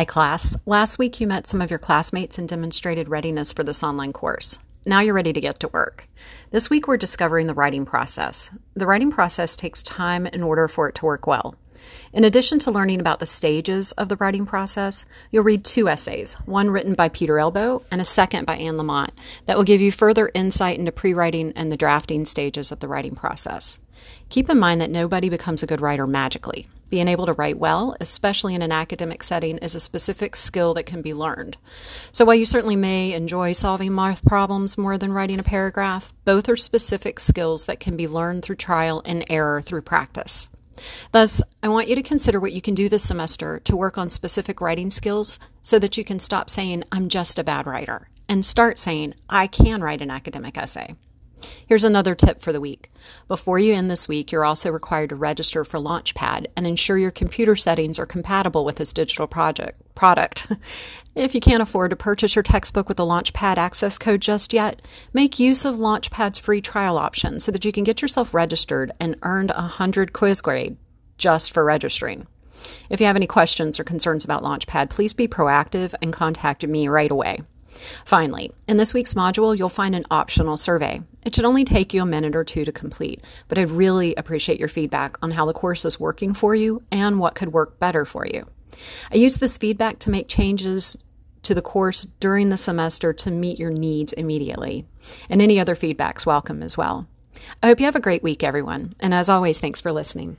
Hi, class. Last week you met some of your classmates and demonstrated readiness for this online course. Now you're ready to get to work. This week we're discovering the writing process. The writing process takes time in order for it to work well. In addition to learning about the stages of the writing process, you'll read two essays, one written by Peter Elbow and a second by Anne Lamott, that will give you further insight into pre writing and the drafting stages of the writing process. Keep in mind that nobody becomes a good writer magically. Being able to write well, especially in an academic setting, is a specific skill that can be learned. So, while you certainly may enjoy solving math problems more than writing a paragraph, both are specific skills that can be learned through trial and error through practice. Thus, I want you to consider what you can do this semester to work on specific writing skills so that you can stop saying, I'm just a bad writer, and start saying, I can write an academic essay. Here's another tip for the week. Before you end this week, you're also required to register for Launchpad and ensure your computer settings are compatible with this digital project product. if you can't afford to purchase your textbook with the Launchpad access code just yet, make use of Launchpad's free trial option so that you can get yourself registered and earned a 100 quiz grade just for registering. If you have any questions or concerns about Launchpad, please be proactive and contact me right away. Finally, in this week's module, you'll find an optional survey. It should only take you a minute or two to complete, but I'd really appreciate your feedback on how the course is working for you and what could work better for you. I use this feedback to make changes to the course during the semester to meet your needs immediately. And any other feedback's welcome as well. I hope you have a great week, everyone. And as always, thanks for listening.